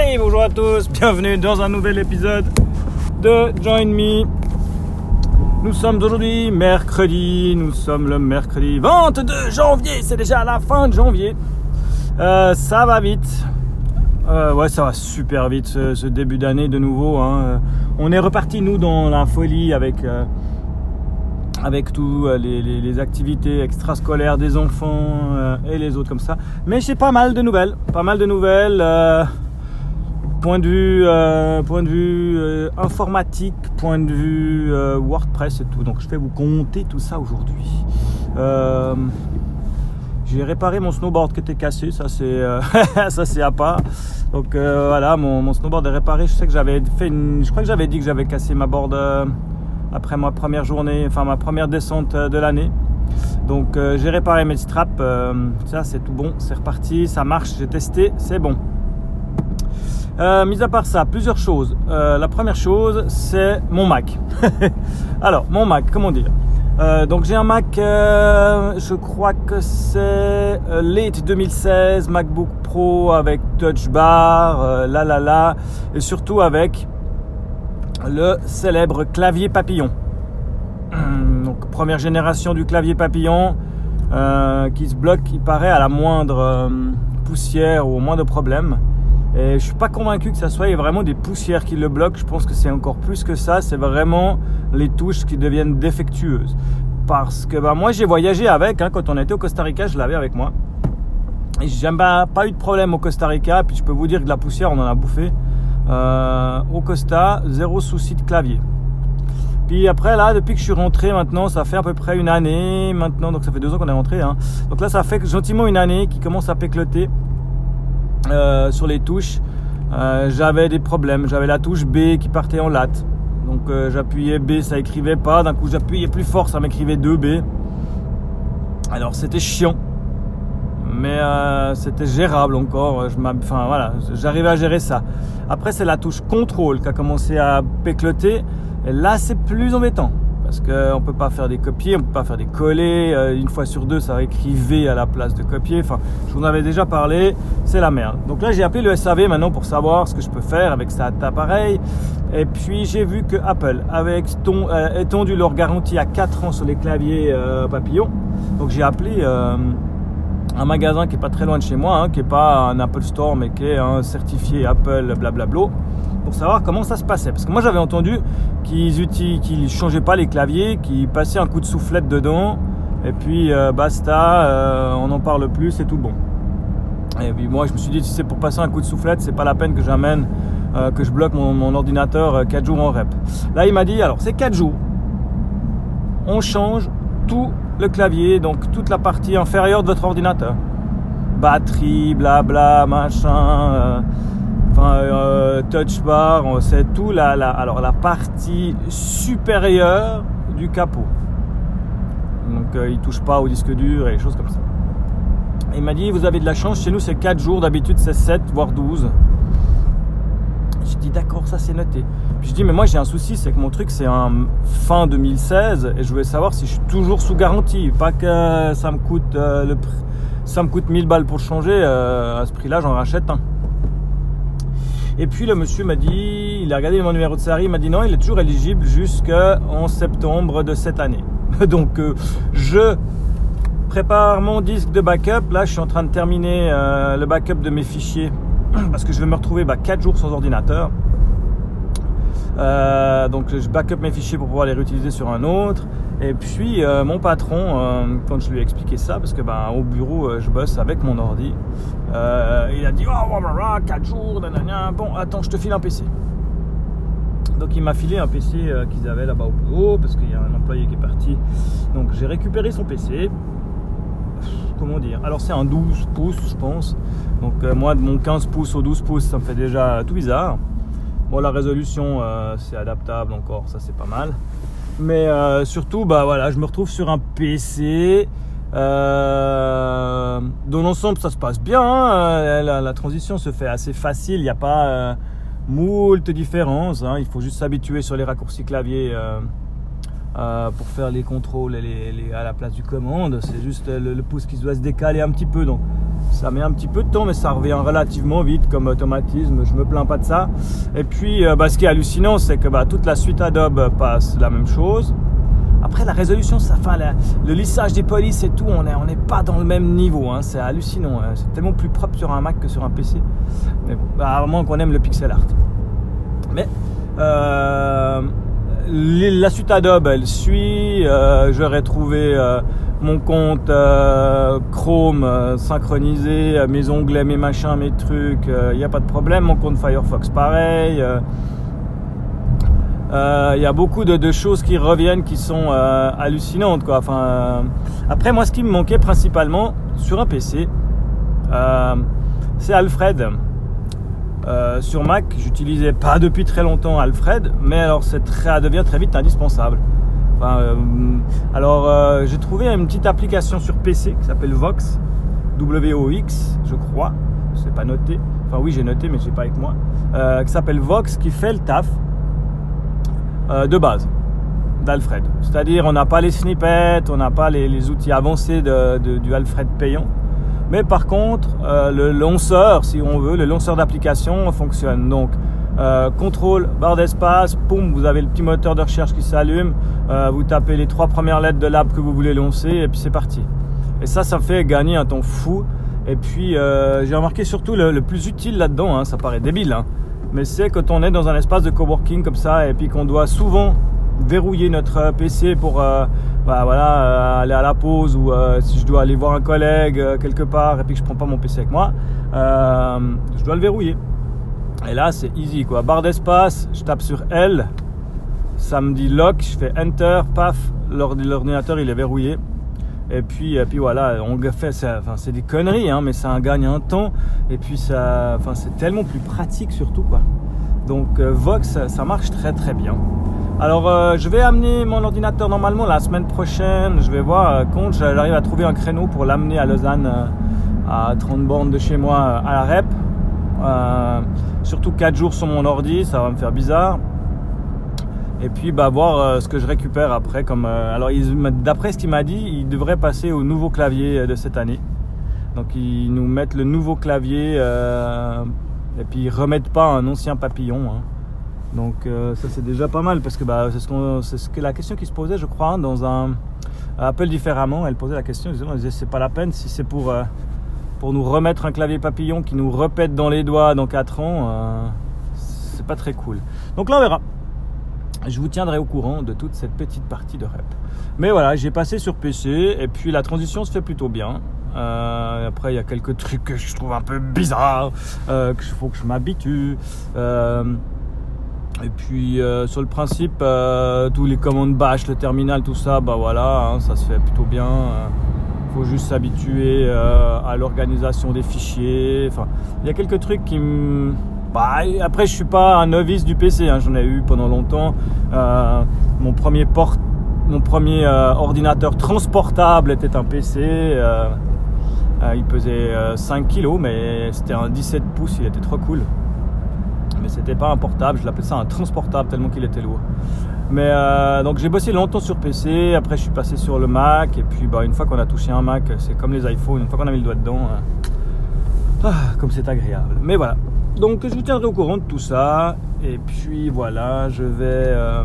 Hey, bonjour à tous, bienvenue dans un nouvel épisode de Join Me. Nous sommes aujourd'hui mercredi, nous sommes le mercredi 22 janvier, c'est déjà la fin de janvier. Euh, ça va vite, euh, ouais, ça va super vite ce, début d'année de nouveau. Hein. On est reparti nous dans la folie avec euh, avec tout les, activités extrascolaires des enfants et les autres comme ça. Mais j'ai pas mal de nouvelles, pas mal de nouvelles point de vue, euh, point de vue euh, informatique, point de vue euh, WordPress et tout. Donc je vais vous compter tout ça aujourd'hui. j'ai réparé mon snowboard qui était cassé, ça c'est ça c'est à part. Donc voilà, mon, snowboard est réparé. Je sais que j'avais fait une, je crois que j'avais dit que j'avais cassé ma board après ma première journée, enfin ma première descente de l'année. Donc j'ai réparé mes straps, ça c'est tout bon, c'est reparti, ça marche, j'ai testé, c'est bon. Euh, mis à part ça, plusieurs choses. Euh, la première chose, c'est mon Mac. Alors, mon Mac, comment dire? Euh, donc j'ai un Mac, je crois que c'est late 2016, MacBook Pro avec Touch Bar, là là là, et surtout avec le célèbre clavier papillon. Donc première génération du clavier papillon qui se bloque, il paraît, à la moindre poussière ou au moindre problème. Et je suis pas convaincu que ça soit vraiment des poussières qui le bloquent. Je pense que c'est encore plus que ça. C'est vraiment les touches qui deviennent défectueuses. Parce que bah, moi j'ai voyagé avec. Hein, quand on était au Costa Rica, je l'avais avec moi. Et j'ai pas, pas eu de problème au Costa Rica. Puis je peux vous dire que de la poussière, on en a bouffé. Euh, au Costa, zéro souci de clavier. Puis après, là, depuis que je suis rentré maintenant, ça fait à peu près une année maintenant, donc ça fait deux ans qu'on est rentré. Hein. Donc là, ça fait gentiment une année qui commence à pécloter. Euh, sur les touches, euh, j'avais des problèmes. J'avais la touche B qui partait en latte. Donc euh, j'appuyais B, ça écrivait pas. D'un coup, j'appuyais plus fort, ça m'écrivait 2B. Alors c'était chiant. Mais c'était gérable encore. Je enfin voilà, j'arrivais à gérer ça. Après, c'est la touche contrôle qui a commencé à pécloter. Et là, c'est plus embêtant parce qu'on ne peut pas faire des copiers, on ne peut pas faire des collés. Euh, une fois sur deux, ça écrit V à la place de copier. Enfin, je vous en avais déjà parlé, c'est la merde. Donc là, j'ai appelé le SAV maintenant pour savoir ce que je peux faire avec cet appareil. Et puis, j'ai vu que Apple avait euh, étendu leur garantie à 4 ans sur les claviers euh, papillons. Donc, j'ai appelé un magasin qui est pas très loin de chez moi, hein, qui est pas un Apple Store, mais qui est un certifié Apple, blablabla pour savoir comment ça se passait. Parce que moi j'avais entendu qu'ils qu'ils changeaient pas les claviers, qu'ils passaient un coup de soufflette dedans, et puis euh, basta, euh, on n'en parle plus, c'est tout bon. Et puis moi je me suis dit si c'est pour passer un coup de soufflette, c'est pas la peine que j'amène, euh, que je bloque mon, mon ordinateur 4 jours en rep. Là il m'a dit alors c'est 4 jours, on change tout le clavier, donc toute la partie inférieure de votre ordinateur. Batterie, blabla, machin euh, touch bar, c'est tout la, la, alors la partie supérieure du capot. Donc euh, il touche pas au disque dur et des choses comme ça. il m'a dit vous avez de la chance, chez nous c'est 4 jours, d'habitude c'est 7 voire 12. Je dis d'accord, ça c'est noté. Puis je dis mais moi j'ai un souci, c'est que mon truc c'est un fin 2016 et je voulais savoir si je suis toujours sous garantie, pas que ça me coûte euh, ça me coûte 1000 balles pour changer, à ce prix-là j'en rachète un. Et puis le monsieur m'a dit, il a regardé mon numéro de série, il m'a dit non, il est toujours éligible jusqu'en septembre de cette année. Donc euh, je prépare mon disque de backup. Là, je suis en train de terminer euh, le backup de mes fichiers parce que je vais me retrouver bah, 4 jours sans ordinateur. Euh, donc je backup mes fichiers pour pouvoir les réutiliser sur un autre. Et puis euh, mon patron, euh, quand je lui ai expliqué ça, parce que ben, au bureau je bosse avec mon ordi, il a dit oh, 4 jours, nanana. bon attends je te file un PC. Donc il m'a filé un PC qu'ils avaient là-bas au bureau, parce qu'il y a un employé qui est parti. Donc j'ai récupéré son PC. Comment dire? Alors c'est un 12 pouces je pense. Donc moi de mon 15 pouces au 12 pouces ça me fait déjà tout bizarre. Bon, la résolution, euh, c'est adaptable encore, ça c'est pas mal. Mais euh, surtout, bah voilà, je me retrouve sur un PC. Euh, dans l'ensemble, ça se passe bien. Hein. La, transition se fait assez facile. Il n'y a pas moult différences. Hein. Il faut juste s'habituer sur les raccourcis clavier pour faire les contrôles à la place du commande. C'est juste le, pouce qui doit se décaler un petit peu. Donc ça met un petit peu de temps, mais ça revient relativement vite comme automatisme. Je me plains pas de ça. Et puis, euh, bah, ce qui est hallucinant, c'est que bah, toute la suite Adobe passe la même chose. Après, la résolution, ça, le lissage des polices et tout, on n'est on pas dans le même niveau. Hein. c'est hallucinant. Hein. c'est tellement plus propre sur un Mac que sur un PC. Mais bah, à moins qu'on aime le pixel art. Mais euh, la suite Adobe, elle suit. Euh, J'aurais trouvé euh, mon compte euh, Chrome synchronisé, mes onglets, mes machins, mes trucs. Il n'y a pas de problème. Mon compte Firefox, pareil. Il y a beaucoup de, choses qui reviennent qui sont hallucinantes. Enfin, après, moi, ce qui me manquait principalement sur un PC, c'est Alfred. Euh, sur Mac, j'utilisais pas depuis très longtemps Alfred, mais alors ça devient très vite indispensable. Euh, alors euh, j'ai trouvé une petite application sur PC qui s'appelle Vox, W-O-X, je crois, c'est pas noté. Enfin oui j'ai noté mais j'ai pas avec moi. qui s'appelle Vox, qui fait le taf de base d'Alfred. C'est-à-dire on n'a pas les snippets, on n'a pas les, outils avancés du Alfred payant. Mais par contre, euh, le lanceur, si on veut, le lanceur d'application fonctionne. Donc, euh, contrôle, barre d'espace, poum, vous avez le petit moteur de recherche qui s'allume. Euh, vous tapez les trois premières lettres de l'app que vous voulez lancer et puis c'est parti. Et ça, ça fait gagner un temps fou. Et puis, j'ai remarqué surtout le, plus utile là-dedans, hein, ça paraît débile, hein, mais c'est quand on est dans un espace de coworking comme ça et puis qu'on doit souvent verrouiller notre PC pour bah, voilà, euh, aller à la pause ou euh, si je dois aller voir un collègue euh, quelque part et puis que je prends pas mon PC avec moi, je dois le verrouiller. Et là, c'est easy quoi. Barre d'espace, je tape sur L, ça me dit lock, je fais Enter, paf, l'ordinateur il est verrouillé. Et puis, et puis voilà, on fait, c'est des conneries, hein, mais ça gagne un temps. Et puis ça, enfin, c'est tellement plus pratique surtout quoi. Donc Vox, ça marche très très bien. Alors euh, je vais amener mon ordinateur normalement la semaine prochaine. Je vais voir euh, quand j'arrive à trouver un créneau pour l'amener à Lausanne euh, à 30 bornes de chez moi à la REP. surtout 4 jours sur mon ordi, ça va me faire bizarre. Et puis bah, voir ce que je récupère après. Comme, alors d'après ce qu'il m'a dit, il devrait passer au nouveau clavier de cette année. Donc ils nous mettent le nouveau clavier et puis ils remettent pas un ancien papillon. Hein. Donc euh, ça c'est déjà pas mal parce que bah, c'est ce, la question qui se posait je crois dans un Apple différemment. Elle posait la question, elle disait c'est pas la peine si c'est pour, euh, pour nous remettre un clavier papillon qui nous repète dans les doigts dans 4 ans, euh, c'est pas très cool. Donc là on verra. Je vous tiendrai au courant de toute cette petite partie de rep. Mais voilà, j'ai passé sur PC et puis la transition se fait plutôt bien. Après, il y a quelques trucs que je trouve un peu bizarres, qu'il faut que je m'habitue. Et puis euh, sur le principe, euh, tous les commandes bash, le terminal, tout ça, bah voilà, hein, ça se fait plutôt bien. Faut juste s'habituer euh, à l'organisation des fichiers. Enfin, il y a quelques trucs qui me... Bah, après, je suis pas un novice du PC, hein, j'en ai eu pendant longtemps. mon premier, mon premier ordinateur transportable était un PC. Il pesait 5 kg, mais c'était un 17 pouces, il était trop cool mais c'était pas un portable, je l'appelais ça un transportable tellement qu'il était lourd. Mais euh, donc j'ai bossé longtemps sur PC, après je suis passé sur le Mac, et puis bah, une fois qu'on a touché un Mac, c'est comme les iPhones, une fois qu'on a mis le doigt dedans, euh, ah, comme c'est agréable. Mais voilà, donc je vous tiendrai au courant de tout ça, et puis voilà, je vais euh,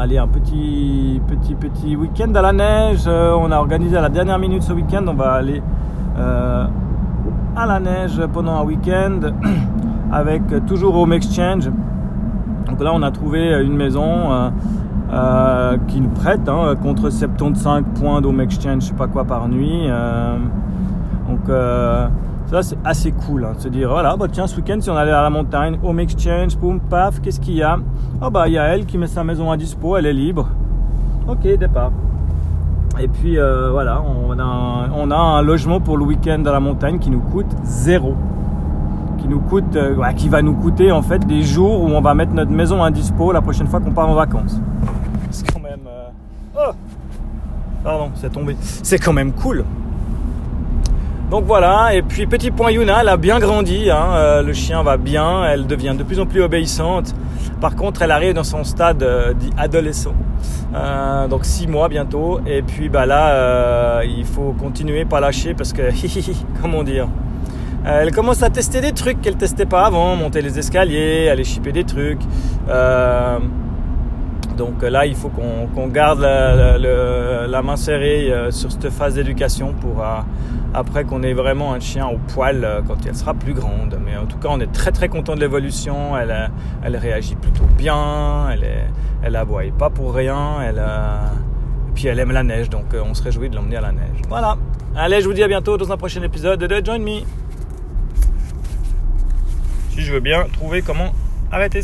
aller un petit, petit, petit week-end à la neige. on a organisé à la dernière minute ce week-end, on va aller à la neige pendant un week-end. avec toujours Home Exchange. Donc là, on a trouvé une maison euh, euh, qui nous prête hein, contre 75 points d'Home Exchange, je sais pas quoi par nuit. Euh. donc ça, c'est assez cool hein, de se dire voilà, bah, tiens, ce week-end, si on allait à la montagne, Home Exchange, boum, paf, qu'est-ce qu'il y a? Oh, bah, il y a elle qui met sa maison à dispo, elle est libre. Ok, départ. Et puis voilà, on a, on a un logement pour le week-end à la montagne qui nous coûte zéro qui nous coûte, euh, qui va nous coûter en fait des jours où on va mettre notre maison à dispo la prochaine fois qu'on part en vacances. C'est quand même, euh, oh pardon, c'est tombé. C'est quand même cool. Donc voilà, et puis petit point Yuna, elle a bien grandi, hein, euh, le chien va bien, elle devient de plus en plus obéissante. Par contre, elle arrive dans son stade euh, euh, donc six mois bientôt. Et puis bah là, il faut continuer, pas lâcher parce que, comment dire, elle commence à tester des trucs qu'elle testait pas avant, monter les escaliers, aller chipper des trucs. Donc là, il faut qu'on garde la, main serrée sur cette phase d'éducation pour après qu'on ait vraiment un chien au poil euh, quand elle sera plus grande. Mais en tout cas, on est très très content de l'évolution. Elle, euh, réagit plutôt bien. Elle, est, aboie pas pour rien. Euh, et puis elle aime la neige, donc on se réjouit de l'emmener à la neige. Voilà. Allez, je vous dis à bientôt dans un prochain épisode de Join Me. Si je veux bien trouver comment arrêter